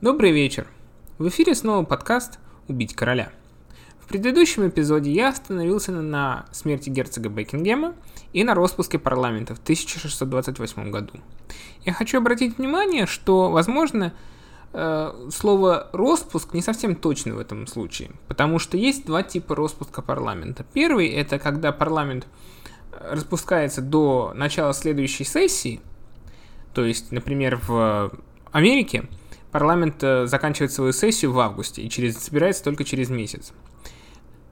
Добрый вечер. В эфире снова подкаст «Убить короля». В предыдущем эпизоде я остановился на смерти герцога Бекингема и на распуске парламента в 1628 году. Я хочу обратить внимание, что, возможно, э, слово «распуск» не совсем точно в этом случае, потому что есть два типа распуска парламента. Первый – это когда парламент распускается до начала следующей сессии, то есть, например, в Америке парламент э, заканчивает свою сессию в августе и через, собирается только через месяц.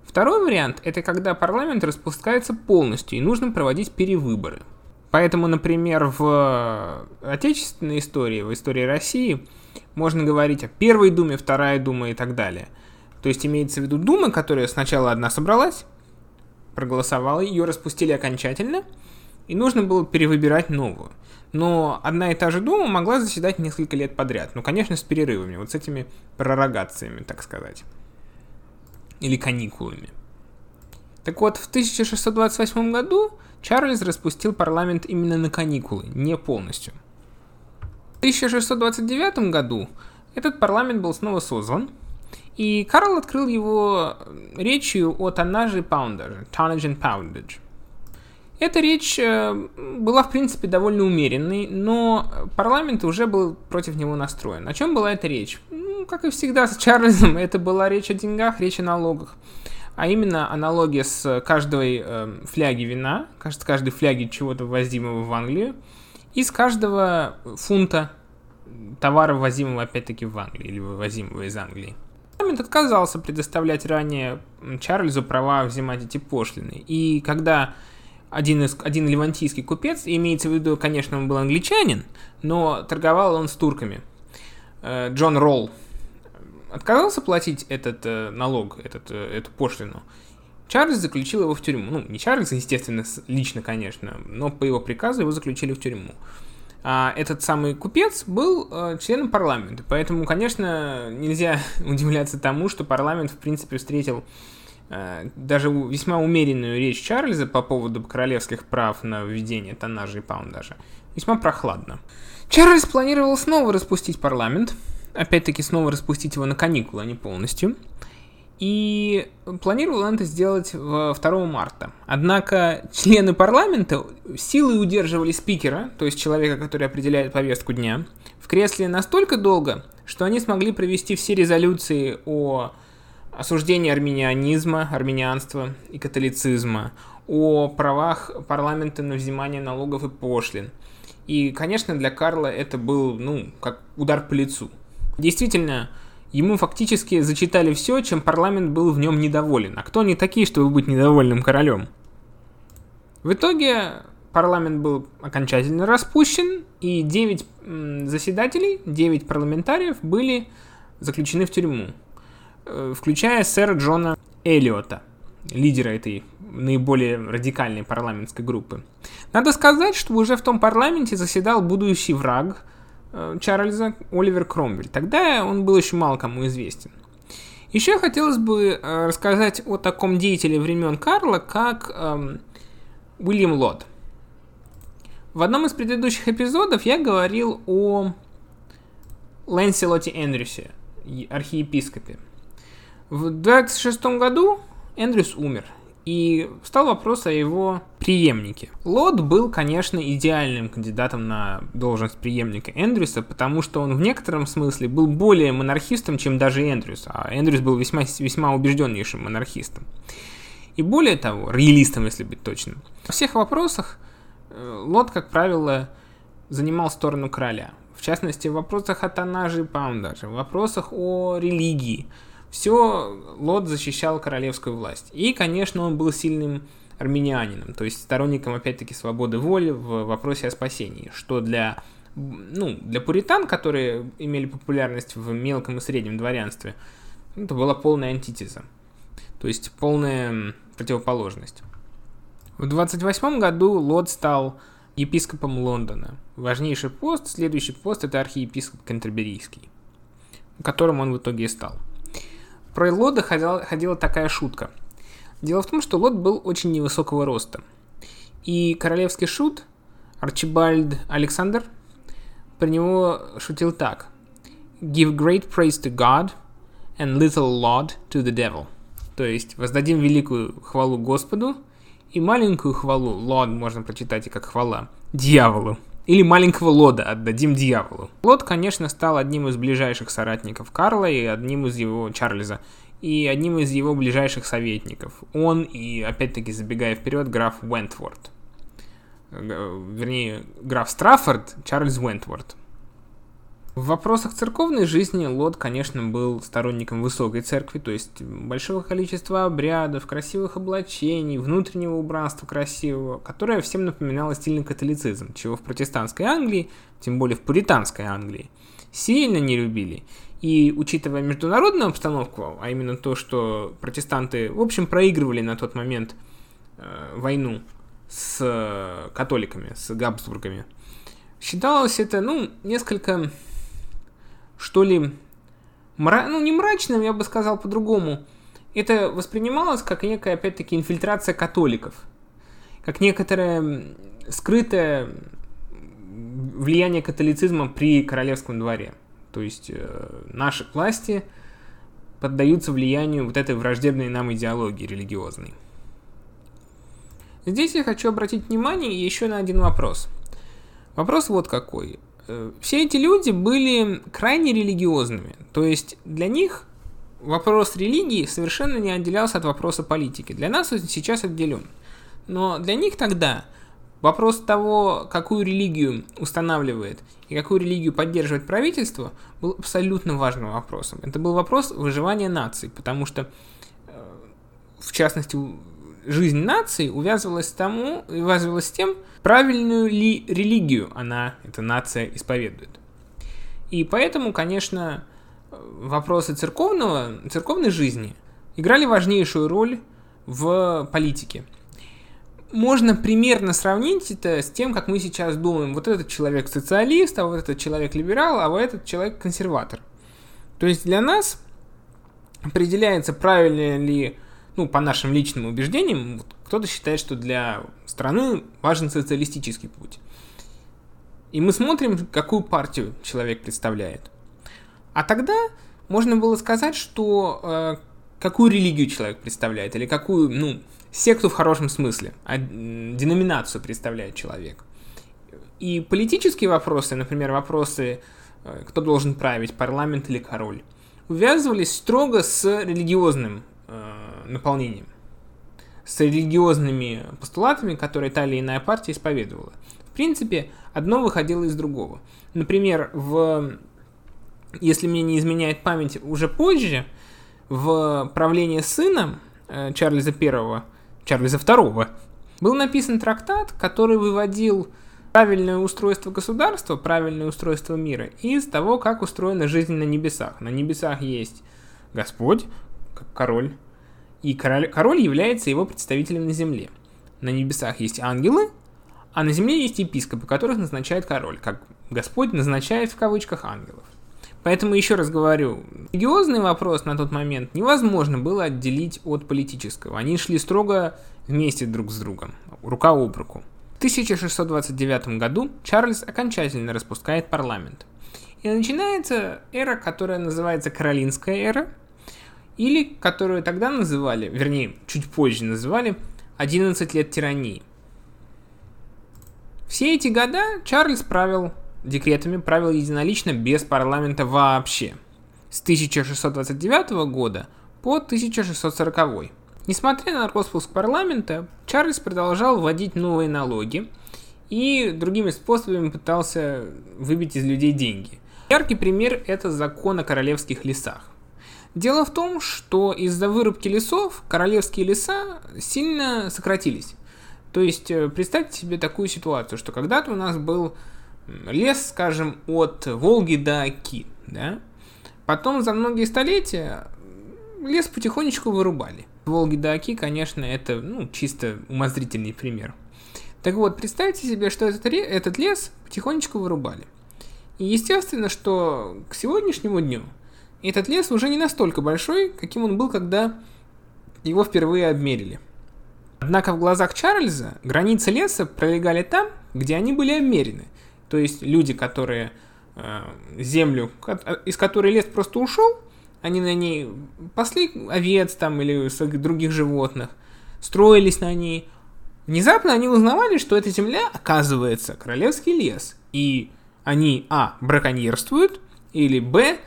Второй вариант – это когда парламент распускается полностью и нужно проводить перевыборы. Поэтому, например, в отечественной истории, в истории России, можно говорить о Первой Думе, Вторая Дума и так далее. То есть имеется в виду Дума, которая сначала одна собралась, проголосовала, ее распустили окончательно, и нужно было перевыбирать новую. Но одна и та же Дума могла заседать несколько лет подряд. Ну, конечно, с перерывами, вот с этими пророгациями, так сказать. Или каникулами. Так вот, в 1628 году Чарльз распустил парламент именно на каникулы, не полностью. В 1629 году этот парламент был снова созван, и Карл открыл его речью о тоннаже и паундаже, tonnage and poundage. Эта речь э, была, в принципе, довольно умеренной, но парламент уже был против него настроен. О чем была эта речь? Ну, как и всегда с Чарльзом, это была речь о деньгах, речь о налогах. А именно аналогия с каждой э, фляги вина, с каждой фляги чего-то ввозимого в Англию, и с каждого фунта товара, ввозимого опять-таки в Англию, или вывозимого из Англии. Парламент отказался предоставлять ранее Чарльзу права взимать эти пошлины. И когда один, из, один левантийский купец, имеется в виду, конечно, он был англичанин, но торговал он с турками. Э, Джон Ролл отказался платить этот э, налог, этот, э, эту пошлину. Чарльз заключил его в тюрьму. Ну, не Чарльз, естественно, лично, конечно, но по его приказу его заключили в тюрьму. А этот самый купец был э, членом парламента, поэтому, конечно, нельзя удивляться тому, что парламент, в принципе, встретил Э, даже весьма умеренную речь Чарльза по поводу королевских прав на введение тоннажа и паундажа весьма прохладно. Чарльз планировал снова распустить парламент, опять-таки снова распустить его на каникулы, а не полностью, и планировал он это сделать 2 марта. Однако члены парламента силой удерживали спикера, то есть человека, который определяет повестку дня, в кресле настолько долго, что они смогли провести все резолюции о осуждение армянианизма, армянианства и католицизма, о правах парламента на взимание налогов и пошлин. И, конечно, для Карла это был, ну, как удар по лицу. Действительно, ему фактически зачитали все, чем парламент был в нем недоволен. А кто они такие, чтобы быть недовольным королем? В итоге парламент был окончательно распущен, и 9 заседателей, 9 парламентариев были заключены в тюрьму. Э, включая сэра Джона Эллиота, лидера этой наиболее радикальной парламентской группы. Надо сказать, что уже в том парламенте заседал будущий враг э, Чарльза Оливер Кромвель. Тогда он был еще мало кому известен. Еще хотелось бы э, рассказать о таком деятеле времен Карла, как эм, Уильям Лот. В одном из предыдущих эпизодов я говорил о Лэнселоте Эндрюсе, архиепископе. В 26 году Эндрюс умер, и встал вопрос о его преемнике. Лот был, конечно, идеальным кандидатом на должность преемника Эндрюса, потому что он в некотором смысле был более монархистом, чем даже Эндрюс, а Эндрюс был весьма, весьма убежденнейшим монархистом. И более того, роялистом, если быть точным. Во всех вопросах э, Лот, как правило, занимал сторону короля. В частности, в вопросах о тоннаже и паундаже, в вопросах о религии – все Лот защищал королевскую власть. И, конечно, он был сильным армянинином, то есть сторонником, опять-таки, свободы воли в вопросе о спасении, что для, ну, для пуритан, которые имели популярность в мелком и среднем дворянстве, это была полная антитеза, то есть полная противоположность. В 28 году Лот стал епископом Лондона. Важнейший пост, следующий пост это архиепископ Кентерберийский, которым он в итоге и стал. Про Лода ходила, ходила такая шутка. Дело в том, что Лот был очень невысокого роста. И королевский шут Арчибальд Александр про него шутил так. give great praise to God and little laud to the devil. То есть воздадим великую хвалу Господу и маленькую хвалу, лод можно прочитать и как хвала, дьяволу. Или маленького Лода отдадим дьяволу. Лод, конечно, стал одним из ближайших соратников Карла и одним из его Чарльза и одним из его ближайших советников. Он и, опять-таки, забегая вперед, граф Уэнтворд. Вернее, граф Страффорд, Чарльз Уэнтворд. В вопросах церковной жизни Лот, конечно, был сторонником высокой церкви, то есть большого количества обрядов, красивых облачений, внутреннего убранства красивого, которое всем напоминало стильный католицизм, чего в протестантской Англии, тем более в пуританской Англии, сильно не любили. И учитывая международную обстановку, а именно то, что протестанты, в общем, проигрывали на тот момент э, войну с католиками, с Габсбургами, считалось это, ну, несколько что ли, мра... ну не мрачным, я бы сказал по-другому. Это воспринималось как некая, опять-таки, инфильтрация католиков. Как некоторое скрытое влияние католицизма при королевском дворе. То есть э, наши власти поддаются влиянию вот этой враждебной нам идеологии религиозной. Здесь я хочу обратить внимание еще на один вопрос. Вопрос вот какой. Э, все эти люди были крайне религиозными. То есть для них вопрос религии совершенно не отделялся от вопроса политики. Для нас он сейчас отделен. Но для них тогда вопрос того, какую религию устанавливает и какую религию поддерживает правительство, был абсолютно важным вопросом. Это был вопрос выживания нации, потому что, э, в частности, жизнь нации увязывалась, тому, увязывалась с тем, правильную ли религию она, эта нация, исповедует. И поэтому, конечно, вопросы церковного, церковной жизни играли важнейшую роль в политике. Можно примерно сравнить это с тем, как мы сейчас думаем, вот этот человек социалист, а вот этот человек либерал, а вот этот человек консерватор. То есть для нас определяется, правильно ли ну, по нашим личным убеждениям, кто-то считает, что для страны важен социалистический путь. И мы смотрим, какую партию человек представляет. А тогда можно было сказать, что э, какую религию человек представляет, или какую, ну, секту в хорошем смысле, а деноминацию представляет человек. И политические вопросы, например, вопросы, э, кто должен править, парламент или король, увязывались строго с религиозным наполнением, с религиозными постулатами, которые та или иная партия исповедовала. В принципе, одно выходило из другого. Например, в, если мне не изменяет память, уже позже, в правлении сына э, Чарльза I, Чарльза II, был написан трактат, который выводил правильное устройство государства, правильное устройство мира из того, как устроена жизнь на небесах. На небесах есть Господь, как король, и король, король является его представителем на земле. На небесах есть ангелы, а на земле есть епископы, которых назначает король, как Господь назначает в кавычках ангелов. Поэтому еще раз говорю, религиозный вопрос на тот момент невозможно было отделить от политического. Они шли строго вместе друг с другом, рука об руку. В 1629 году Чарльз окончательно распускает парламент. И начинается эра, которая называется Каролинская эра – или которую тогда называли, вернее, чуть позже называли, 11 лет тирании. Все эти года Чарльз правил декретами, правил единолично без парламента вообще. С 1629 года по 1640. Несмотря на распуск парламента, Чарльз продолжал вводить новые налоги и другими способами пытался выбить из людей деньги. Яркий пример – это закон о королевских лесах. Дело в том, что из-за вырубки лесов королевские леса сильно сократились. То есть э, представьте себе такую ситуацию, что когда-то у нас был лес, скажем, от Волги до Оки, да? Потом за многие столетия лес потихонечку вырубали. Волги до Оки, конечно, это ну, чисто умозрительный пример. Так вот, представьте себе, что этот, этот лес потихонечку вырубали. И естественно, что к сегодняшнему дню этот лес уже не настолько большой, каким он был, когда его впервые обмерили. Однако в глазах Чарльза границы леса пролегали там, где они были обмерены. То есть люди, которые э, землю, из которой лес просто ушел, они на ней пасли овец там или других животных, строились на ней. Внезапно они узнавали, что эта земля, оказывается, королевский лес. И они, а, браконьерствуют, или, б,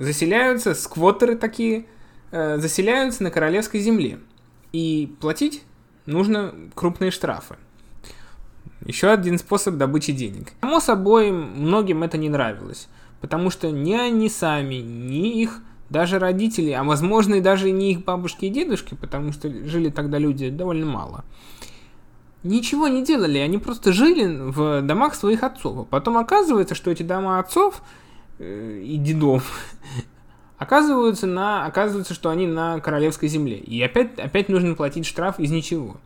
заселяются, сквотеры такие, э, заселяются на королевской земле. И платить нужно крупные штрафы. Еще один способ добычи денег. Само собой, многим это не нравилось, потому что ни они сами, ни их даже родители, а возможно и даже не их бабушки и дедушки, потому что жили тогда люди довольно мало, ничего не делали, они просто жили в домах своих отцов. А потом оказывается, что эти дома отцов э, и дедов оказываются, на, оказывается, что они на королевской земле. И опять, опять нужно платить штраф из ничего.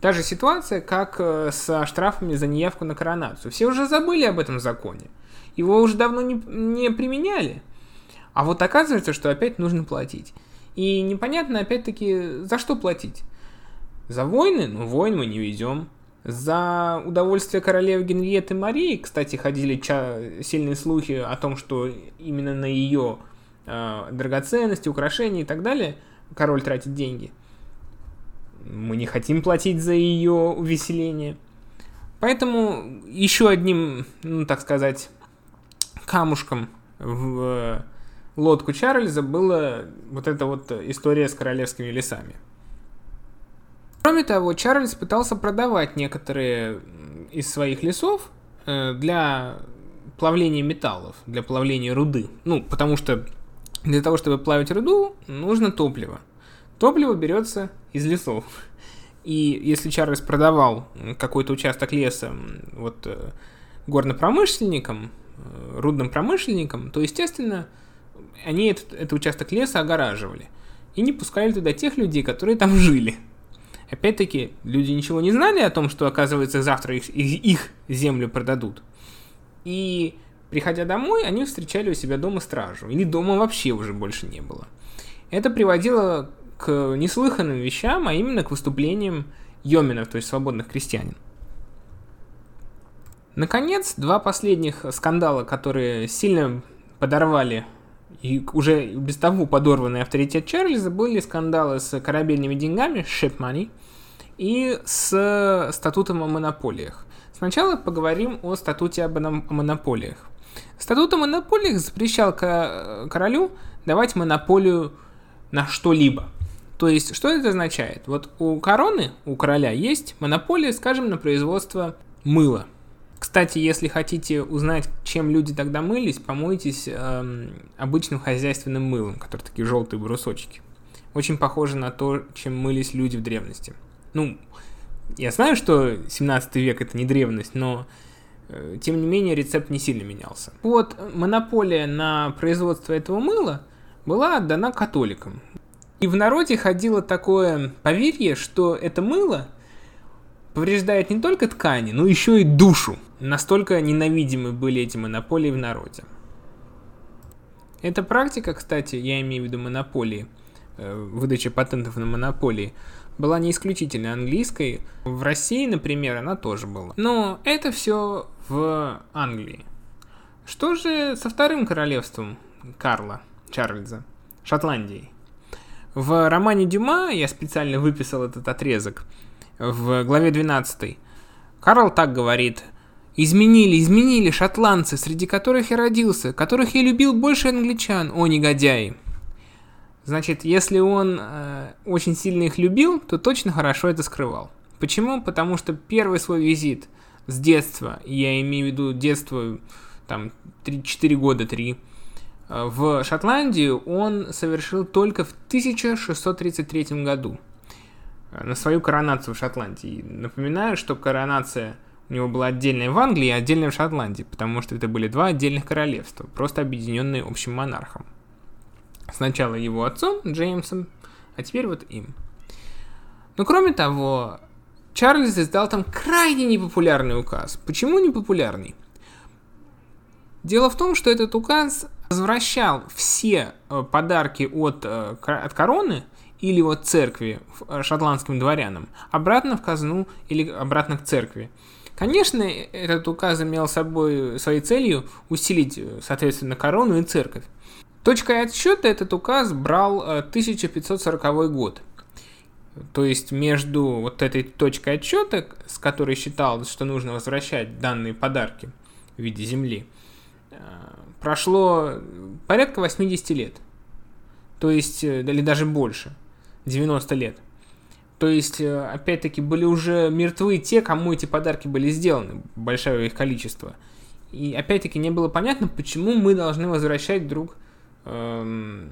Та же ситуация, как э, со штрафами за неявку на коронацию. Все уже забыли об этом законе. Его уже давно не, не применяли. А вот оказывается, что опять нужно платить. И непонятно, опять-таки, за что платить. За войны? Ну, войн мы не ведем. За удовольствие королевы Генриетты Марии, кстати, ходили ча- сильные слухи о том, что именно на ее э, драгоценности, украшения и так далее король тратит деньги – мы не хотим платить за ее увеселение. Поэтому еще одним, ну так сказать, камушком в э, лодку Чарльза была вот эта вот история с королевскими лесами. Кроме того, Чарльз пытался продавать некоторые из своих лесов э, для плавления металлов, для плавления руды. Ну, потому что для того, чтобы плавить руду, нужно топливо. Топливо берется из лесов. И если Чарльз продавал какой-то участок леса вот э, горнопромышленникам, э, рудным промышленникам, то, естественно, они этот, этот участок леса огораживали и не пускали туда тех людей, которые там жили. Опять-таки, люди ничего не знали о том, что, оказывается, завтра их, их землю продадут. И, приходя домой, они встречали у себя дома стражу. Или дома вообще уже больше не было. Это приводило к неслыханным вещам, а именно к выступлениям йоминов, то есть свободных крестьянин. Наконец, два последних скандала, которые сильно подорвали и уже без того подорванный авторитет Чарльза, были скандалы с корабельными деньгами, ship money, и с статутом о монополиях. Сначала поговорим о статуте об монополиях. Статут о монополиях запрещал королю давать монополию на что-либо. То есть, что это означает? Вот у короны, у короля есть монополия, скажем, на производство мыла. Кстати, если хотите узнать, чем люди тогда мылись, помойтесь эм, обычным хозяйственным мылом, который такие желтые брусочки. Очень похоже на то, чем мылись люди в древности. Ну, я знаю, что 17 век это не древность, но э, тем не менее рецепт не сильно менялся. Вот монополия на производство этого мыла была отдана католикам. И в народе ходило такое поверье, что это мыло повреждает не только ткани, но еще и душу. Настолько ненавидимы были эти монополии в народе. Эта практика, кстати, я имею в виду монополии, э, выдача патентов на монополии, была не исключительно английской. В России, например, она тоже была. Но это все в Англии. Что же со вторым королевством Карла, Чарльза, Шотландией? В романе Дюма, я специально выписал этот отрезок, в главе 12, Карл так говорит. «Изменили, изменили шотландцы, среди которых я родился, которых я любил больше англичан, о негодяи!» Значит, если он э, очень сильно их любил, то точно хорошо это скрывал. Почему? Потому что первый свой визит с детства, я имею в виду детство, там, 3-4 года, 3, Э, в Шотландию он совершил только в 1633 году э, на свою коронацию в Шотландии. Напоминаю, что коронация у него была отдельная в Англии и отдельная в Шотландии, потому что это были два отдельных королевства, просто объединенные общим монархом. Сначала его отцом Джеймсом, а теперь вот им. Но кроме того, Чарльз издал там крайне непопулярный указ. Почему непопулярный? Дело в том, что этот указ возвращал все э, подарки от, э, от короны или от церкви э, шотландским дворянам обратно в казну или обратно к церкви. Конечно, этот указ имел собой своей целью усилить, соответственно, корону и церковь. Точкой отсчета этот указ брал 1540 э, год. То есть между вот этой точкой отсчета, с которой считалось, что нужно возвращать данные подарки в виде земли, э, прошло порядка 80 лет. То есть, э, или даже больше, 90 лет. То есть, опять-таки, были уже мертвы те, кому эти подарки были сделаны, большое их количество. И опять-таки не было понятно, почему мы должны возвращать друг эм,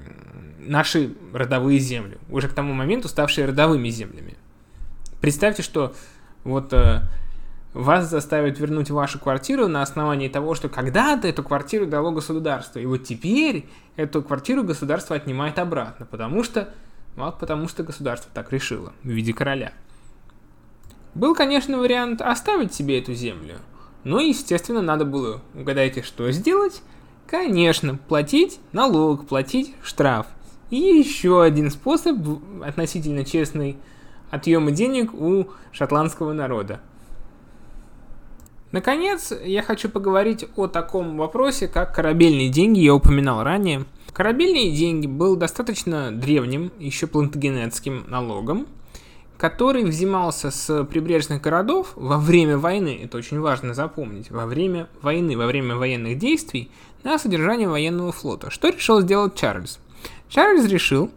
наши родовые земли, уже к тому моменту ставшие родовыми землями. Представьте, что вот э, вас заставят вернуть вашу квартиру на основании того, что когда-то эту квартиру дало государство, и вот теперь эту квартиру государство отнимает обратно, потому что вот потому что государство так решило, в виде короля. Был, конечно, вариант оставить себе эту землю, но, естественно, надо было, угадайте, что сделать? Конечно, платить налог, платить штраф. И еще один способ относительно честный отъема денег у шотландского народа. Наконец, я хочу поговорить о таком вопросе, как корабельные деньги, я упоминал ранее – Корабельные деньги был достаточно древним, еще плантагенетским налогом, который взимался с прибрежных городов во время войны, это очень важно запомнить, во время войны, во время военных действий на содержание военного флота. Что решил сделать Чарльз? Чарльз решил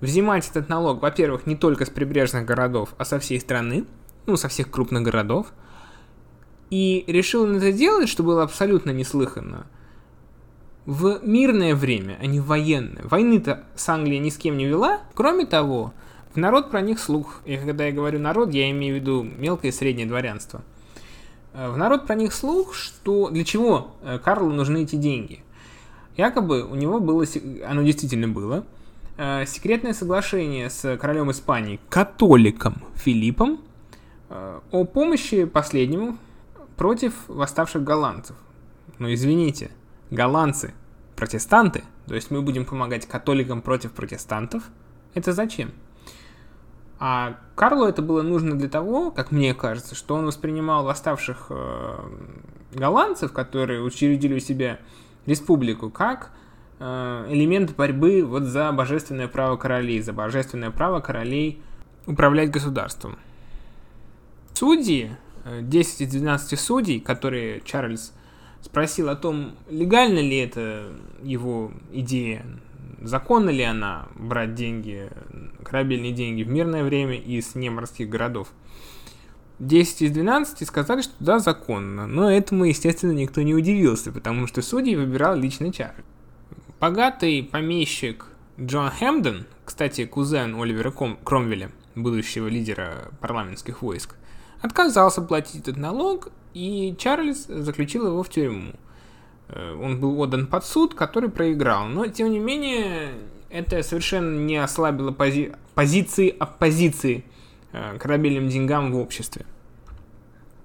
взимать этот налог, во-первых, не только с прибрежных городов, а со всей страны, ну, со всех крупных городов, и решил он это делать, что было абсолютно неслыханно – в мирное время, а не в военное. Войны-то с Англией ни с кем не вела. Кроме того, в народ про них слух. И когда я говорю народ, я имею в виду мелкое и среднее дворянство. Э, в народ про них слух, что для чего э, Карлу нужны эти деньги. Якобы у него было, оно действительно было, э, секретное соглашение с королем Испании, католиком Филиппом, о помощи последнему против восставших голландцев. Но извините, голландцы протестанты, то есть мы будем помогать католикам против протестантов, это зачем? А Карлу это было нужно для того, как мне кажется, что он воспринимал восставших э, голландцев, которые учредили у себя республику, как э, элемент борьбы вот за божественное право королей, за божественное право королей управлять государством. Судьи, 10 э, из 12 судей, которые Чарльз спросил о том, легально ли это его идея, законно ли она брать деньги, корабельные деньги в мирное время из неморских городов. 10 из 12 сказали, что да, законно, но этому, естественно, никто не удивился, потому что судьи выбирал лично Чарльз. Богатый помещик Джон Хэмден, кстати, кузен Оливера Кромвеля, будущего лидера парламентских войск, отказался платить этот налог и Чарльз заключил его в тюрьму. Э, он был отдан под суд, который проиграл. Но, тем не менее, это совершенно не ослабило пози позиции оппозиции э, корабельным деньгам в обществе.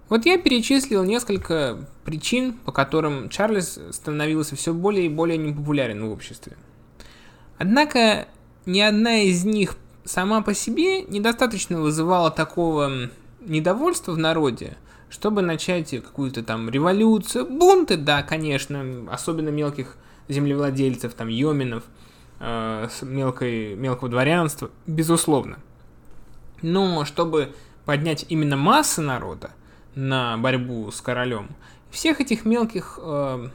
Вот я перечислил несколько причин, по которым Чарльз становился все более и более непопулярен в обществе. Однако ни одна из них сама по себе недостаточно вызывала такого недовольства в народе, чтобы начать какую-то там революцию, бунты, да, конечно, особенно мелких землевладельцев, там, йоминов, э, мелкой, мелкого дворянства, безусловно. Но чтобы поднять именно массы народа на борьбу с королем, всех этих мелких, э,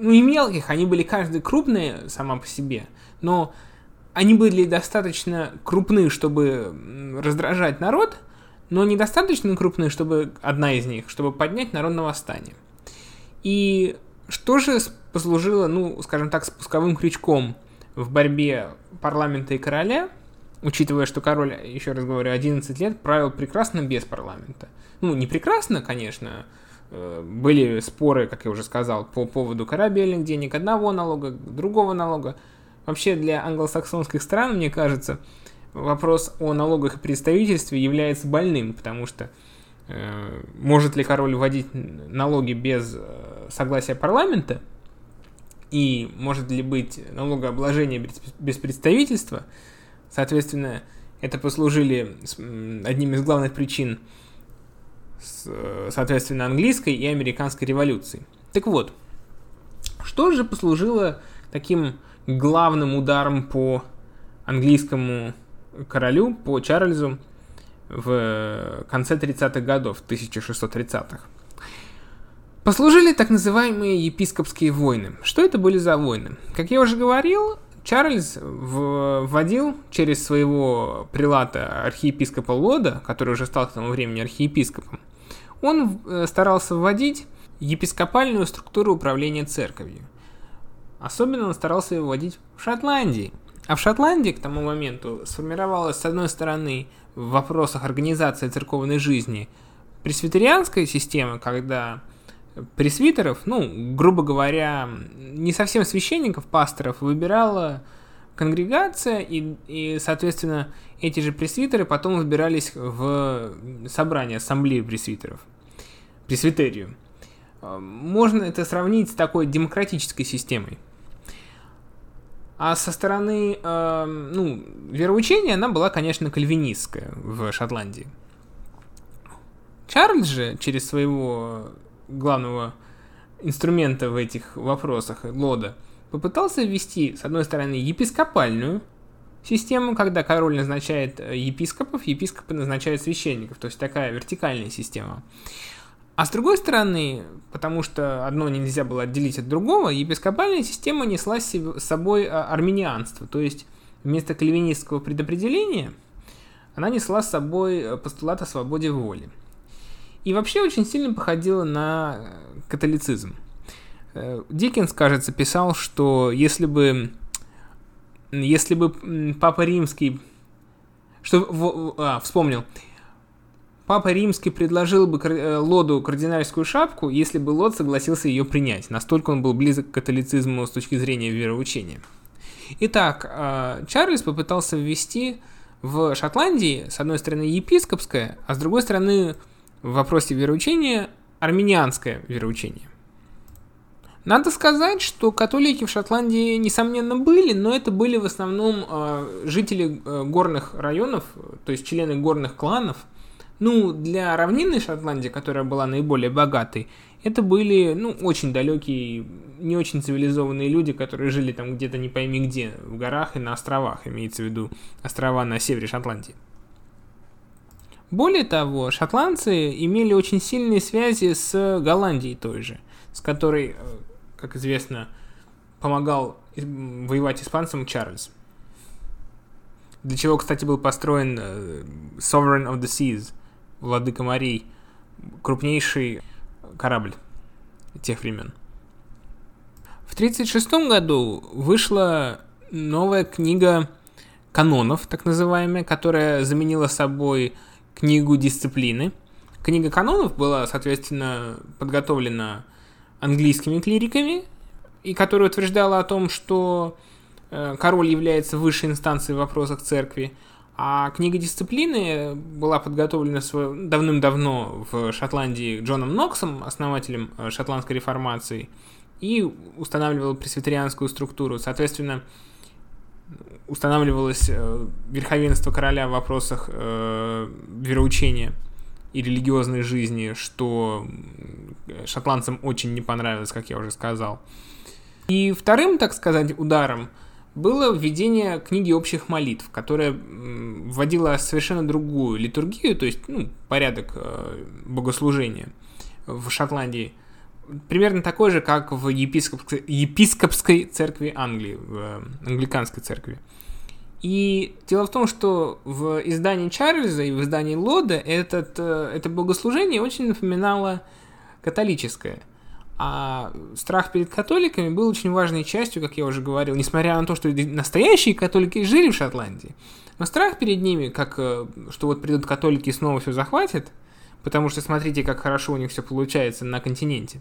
ну и мелких, они были каждый крупные сама по себе, но они были достаточно крупны, чтобы раздражать народ – но недостаточно крупные, чтобы одна из них, чтобы поднять народ на восстание. И что же послужило, ну, скажем так, спусковым крючком в борьбе парламента и короля, учитывая, что король, еще раз говорю, 11 лет правил прекрасно без парламента. Ну, не прекрасно, конечно, э, были споры, как я уже сказал, по поводу корабельных денег, одного налога, другого налога. Вообще для англосаксонских стран, мне кажется, вопрос о налогах и представительстве является больным, потому что э, может ли король вводить налоги без э, согласия парламента, и может ли быть налогообложение без, представительства, соответственно, это послужили одним из главных причин соответственно, английской и американской революции. Так вот, что же послужило таким главным ударом по английскому королю, по Чарльзу в конце 30-х годов, 1630-х? Послужили так называемые епископские войны. Что это были за войны? Как я уже говорил, Чарльз вводил через своего прилата архиепископа Лода, который уже стал к тому времени архиепископом, он э, старался вводить епископальную структуру управления церковью. Особенно он старался вводить в Шотландии. А в Шотландии к тому моменту сформировалась, с одной стороны, в вопросах организации церковной жизни пресвитерианская система, когда пресвитеров, ну, грубо говоря, не совсем священников, пасторов, выбирала конгрегация, и, и соответственно, эти же пресвитеры потом выбирались в собрание, ассамблею пресвитеров, пресвитерию. Можно это сравнить с такой демократической системой. А со стороны, э, ну, вероучения она была, конечно, кальвинистская в Шотландии. Чарльз же через своего главного инструмента в этих вопросах, Лода, попытался ввести, с одной стороны, епископальную систему, когда король назначает э, епископов, епископы назначают священников, то есть такая вертикальная система. А с другой стороны, потому что одно нельзя было отделить от другого, епископальная система несла с собой э, армянианство, то есть вместо кальвинистского предопределения она несла с собой э, постулат о свободе воли. И вообще очень сильно походила на католицизм. Э, Диккенс, кажется, писал, что если бы, если бы Папа Римский, что, а, вспомнил, Папа Римский предложил бы э, Лоду кардинальскую шапку, если бы Лод согласился ее принять. Настолько он был близок к католицизму с точки зрения вероучения. Итак, э, Чарльз попытался ввести в Шотландии, с одной стороны, епископское, а с другой стороны, в вопросе вероучения армянианское вероучение. Надо сказать, что католики в Шотландии, несомненно, были, но это были в основном э, жители э, горных районов, то есть члены горных кланов. Ну, для равнинной Шотландии, которая была наиболее богатой, это были, ну, очень далекие, не очень цивилизованные люди, которые жили там где-то не пойми где, в горах и на островах, имеется в виду острова на севере Шотландии. Более того, шотландцы имели очень сильные связи с Голландией той же, с которой, э, как известно, помогал воевать испанцам Чарльз. Для чего, кстати, был построен э, Sovereign of the Seas, Владыка морей, крупнейший корабль тех времен. В 1936 году вышла новая книга канонов, так называемая, которая заменила собой книгу дисциплины. Книга канонов была, соответственно, подготовлена английскими клириками, и которая утверждала о том, что э, король является высшей инстанцией в вопросах церкви, а книга дисциплины была подготовлена давным-давно в Шотландии Джоном Ноксом, основателем э, шотландской реформации, и устанавливала пресвитерианскую структуру. Соответственно, устанавливалось э, верховенство короля в вопросах э, вероучения и религиозной жизни, что шотландцам очень не понравилось, как я уже сказал. И вторым, так сказать, ударом было введение книги общих молитв, которая вводила совершенно другую литургию, то есть ну, порядок э, богослужения в Шотландии – примерно такой же, как в епископской, епископской церкви Англии, в э, англиканской церкви. И дело в том, что в издании Чарльза и в издании Лода этот, э, это богослужение очень напоминало католическое. А страх перед католиками был очень важной частью, как я уже говорил, несмотря на то, что настоящие католики жили в Шотландии. Но страх перед ними, как э, что вот придут католики и снова все захватят – Потому что смотрите, как хорошо у них все получается на континенте.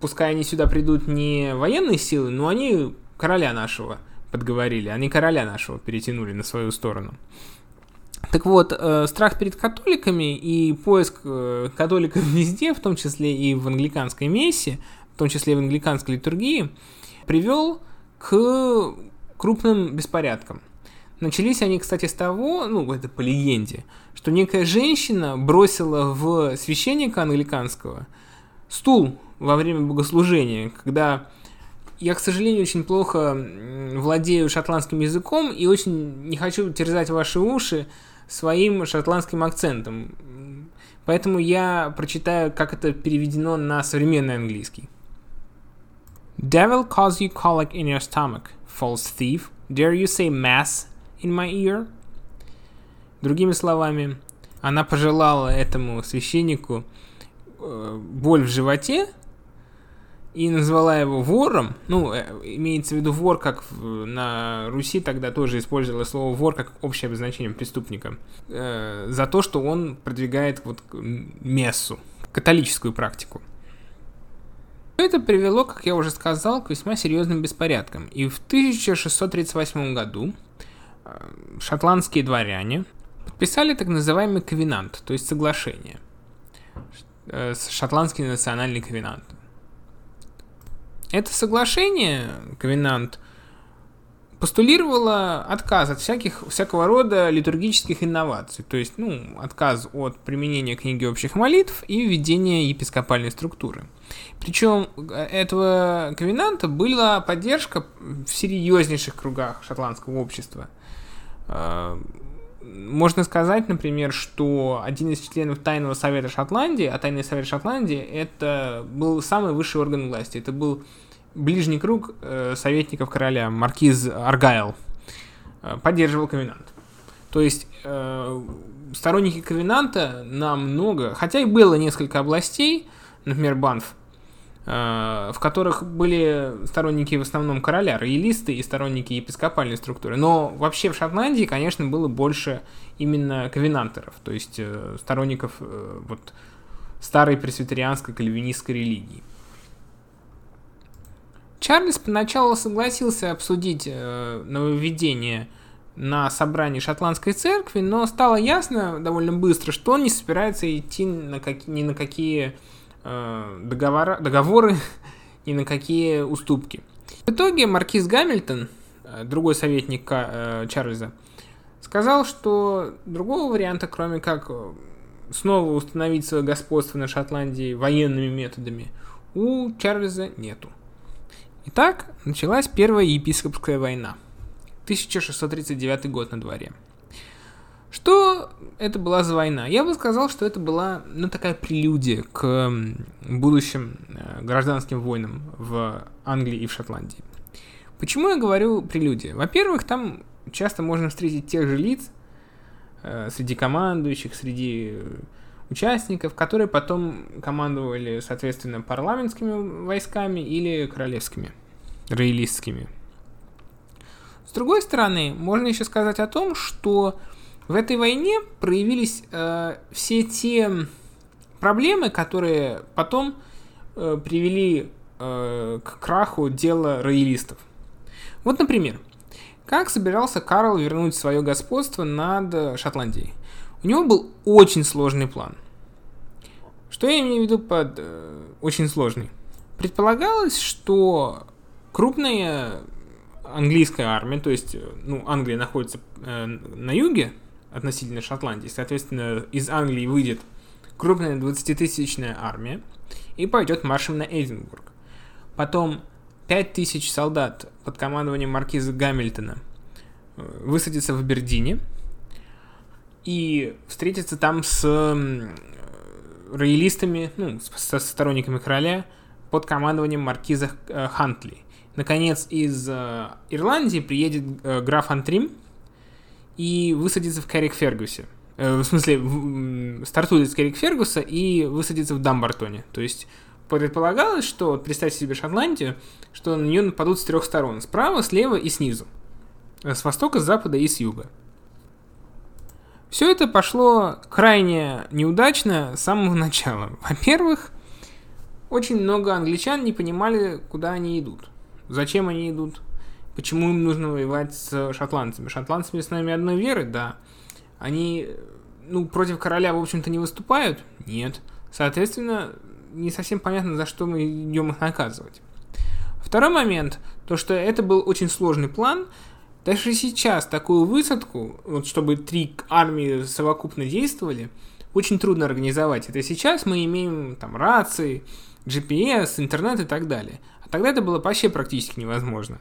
Пускай они сюда придут не военные силы, но они короля нашего подговорили. Они короля нашего перетянули на свою сторону. Так вот, э, страх перед католиками и поиск э, католиков везде, в том числе и в англиканской мессе, в том числе и в англиканской литургии, привел к крупным беспорядкам. Начались они, кстати, с того, ну, это по легенде, что некая женщина бросила в священника англиканского стул во время богослужения, когда я, к сожалению, очень плохо владею шотландским языком и очень не хочу терзать ваши уши своим шотландским акцентом. Поэтому я прочитаю, как это переведено на современный английский. Devil cause you colic in your stomach, false thief. Dare you say mass in my ear? Другими словами, она пожелала этому священнику э, боль в животе и назвала его вором. Ну, э, имеется в виду вор, как в, на Руси тогда тоже использовала слово вор как общее обозначение преступника. Э, за то, что он продвигает вот мессу, католическую практику. Это привело, как я уже сказал, к весьма серьезным беспорядкам. И в 1638 году э, шотландские дворяне подписали так называемый ковенант, то есть соглашение. Э, шотландский национальный ковенант. Это соглашение, ковенант, постулировала отказ от всяких, всякого рода литургических инноваций, то есть, ну, отказ от применения книги общих молитв и введения епископальной структуры. Причем э, этого ковенанта была поддержка в серьезнейших кругах шотландского общества. Можно сказать, например, что один из членов Тайного Совета Шотландии, а Тайный Совет Шотландии, это был самый высший орган власти. Это был ближний круг э, советников короля, маркиз Аргайл, э, поддерживал Ковенант. То есть э, сторонники Ковенанта намного, хотя и было несколько областей, например, Банф, в которых были сторонники в основном короля, роялисты и сторонники епископальной структуры. Но вообще в Шотландии, конечно, было больше именно ковенантеров, то есть э, сторонников э, вот, старой пресвитерианской кальвинистской религии. Чарльз поначалу согласился обсудить э, нововведение на собрании шотландской церкви, но стало ясно довольно быстро, что он не собирается идти на как, ни на какие э, договора, договоры, ни на какие уступки. В итоге маркиз Гамильтон, э, другой советник э, Чарльза, сказал, что другого варианта, кроме как э, снова установить свое господство на Шотландии военными методами, у Чарльза нету. Итак, началась Первая епископская война. 1639 год на дворе. Что это была за война? Я бы сказал, что это была ну, такая прелюдия к будущим э, гражданским войнам в Англии и в Шотландии. Почему я говорю прелюдия? Во-первых, там часто можно встретить тех же лиц э, среди командующих, среди участников, которые потом командовали, соответственно, парламентскими войсками или королевскими, роялистскими. С другой стороны, можно еще сказать о том, что в этой войне проявились э, все те проблемы, которые потом э, привели э, к краху дела роялистов. Вот, например, как собирался Карл вернуть свое господство над Шотландией? У него был очень сложный план. Что я имею в виду под э, очень сложный? Предполагалось, что крупная английская армия, то есть, э, ну, Англия находится э, на юге относительно Шотландии, соответственно, из Англии выйдет крупная 20-тысячная армия и пойдет маршем на Эдинбург. Потом 5000 солдат под командованием маркиза Гамильтона э, высадятся в Бердине, и встретиться там с роялистами, ну, со сторонниками короля под командованием маркиза э, Хантли. Наконец, из э, Ирландии приедет э, граф Антрим и высадится в Керрик Фергусе. В смысле, стартует из Керрик Фергуса и высадится в Дамбартоне. То есть предполагалось, что, представьте себе Шотландию, что на нее нападут с трех сторон. Справа, слева и снизу. С востока, с запада и с юга. Все это пошло крайне неудачно с самого начала. Во-первых, очень много англичан не понимали, куда они идут. Зачем они идут? Почему им нужно воевать с шотландцами? Шотландцами с нами одной веры, да. Они, ну, против короля, в общем-то, не выступают? Нет. Соответственно, не совсем понятно, за что мы идем их наказывать. Второй момент, то что это был очень сложный план, Даже сейчас такую высадку, вот чтобы три армии совокупно действовали, очень трудно организовать. Это сейчас мы имеем там рации, GPS, интернет и так далее. А тогда это было вообще практически невозможно.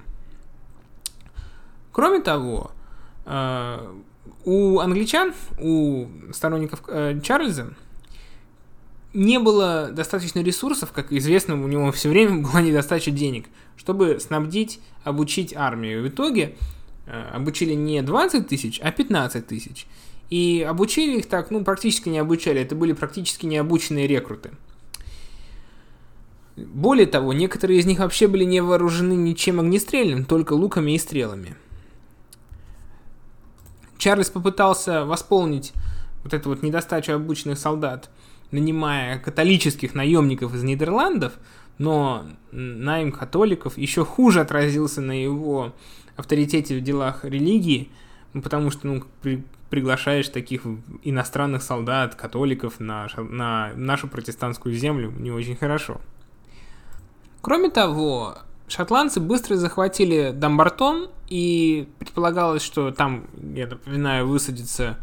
Кроме того, э, у англичан, у сторонников э, Чарльза, не было достаточно ресурсов, как известно, у него все время была недостача денег, чтобы снабдить, обучить армию. В итоге э, обучили не 20 тысяч, а 15 тысяч. И обучили их так, ну, практически не обучали, это были практически необученные рекруты. Более того, некоторые из них вообще были не вооружены ничем огнестрельным, только луками и стрелами. Чарльз попытался восполнить вот эту вот недостачу обученных солдат, нанимая католических наемников из Нидерландов, но найм католиков еще хуже отразился на его авторитете в делах религии, потому что ну, при, приглашаешь таких иностранных солдат, католиков на, на нашу протестантскую землю не очень хорошо. Кроме того, шотландцы быстро захватили Дамбартон, и предполагалось, что там, я напоминаю, высадится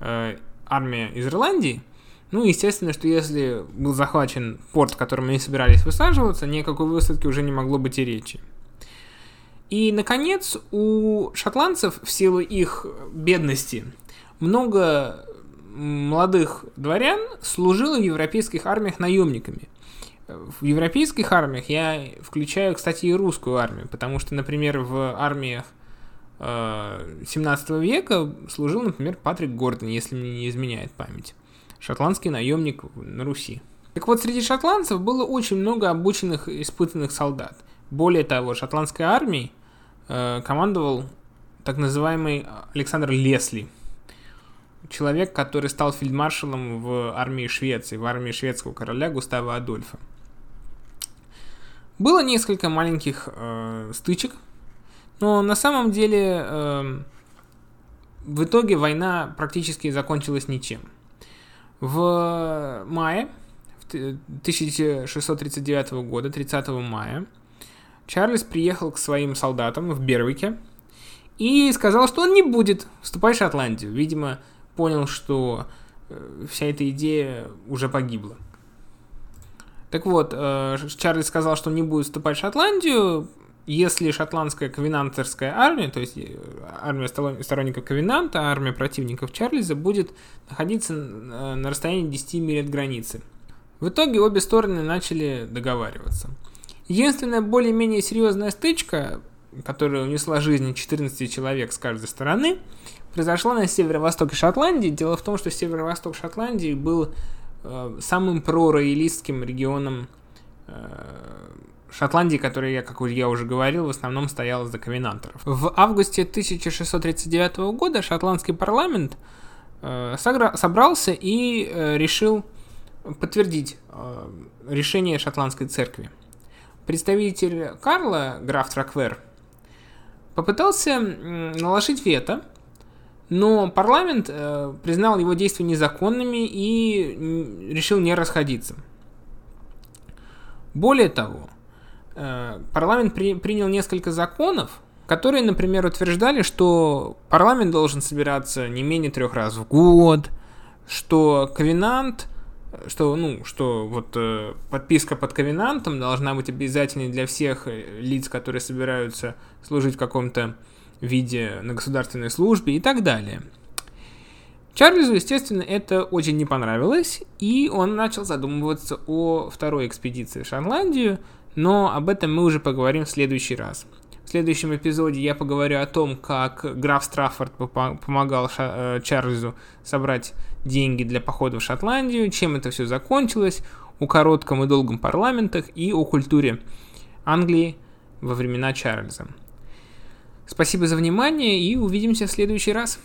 э, армия из Ирландии. Ну, естественно, что если был захвачен порт, в котором они собирались высаживаться, никакой высадки уже не могло быть и речи. И, наконец, у шотландцев в силу их бедности много молодых дворян служило в европейских армиях наемниками – в европейских армиях я включаю, кстати, и русскую армию, потому что, например, в армиях 17 э, века служил, например, Патрик Гордон, если мне не изменяет память. Шотландский наемник на Руси. Так вот, среди шотландцев было очень много обученных, испытанных солдат. Более того, шотландской армией э, командовал так называемый Александр Лесли. Человек, который стал фельдмаршалом в армии Швеции, в армии шведского короля Густава Адольфа. Было несколько маленьких э, стычек, но на самом деле э, в итоге война практически закончилась ничем. В мае 1639 года, 30 мая, Чарльз приехал к своим солдатам в Бервике и сказал, что он не будет вступать в Шотландию. Видимо, понял, что э, вся эта идея уже погибла. Так вот, э, Чарли сказал, что не будет вступать в Шотландию, если шотландская ковенантерская армия, то есть э, армия сторонников Ковенанта, армия противников Чарльза будет находиться э, на расстоянии 10 миль от границы. В итоге обе стороны начали договариваться. Единственная более-менее серьезная стычка, которая унесла жизни 14 человек с каждой стороны, произошла на северо-востоке Шотландии. Дело в том, что северо-восток Шотландии был самым пророялистским регионом э, Шотландии, который, я, как я уже говорил, в основном стоял за ковенантеров. В августе 1639 года шотландский парламент э, собрался и решил подтвердить решение шотландской церкви. Представитель Карла, граф Траквер, попытался наложить вето но парламент э, признал его действия незаконными и решил не расходиться. Более того, э, парламент при, принял несколько законов, которые, например, утверждали, что парламент должен собираться не менее трех раз в год, что ковенант, что, ну, что вот э, подписка под ковенантом должна быть обязательной для всех э, лиц, которые собираются служить в каком-то виде на государственной службе и так далее. Чарльзу, естественно, это очень не понравилось, и он начал задумываться о второй экспедиции в Шотландию, но об этом мы уже поговорим в следующий раз. В следующем эпизоде я поговорю о том, как граф Страффорд помогал э, Чарльзу собрать деньги для похода в Шотландию, чем это все закончилось, о коротком и долгом парламентах и о культуре Англии во времена Чарльза. Спасибо за внимание и увидимся в следующий раз.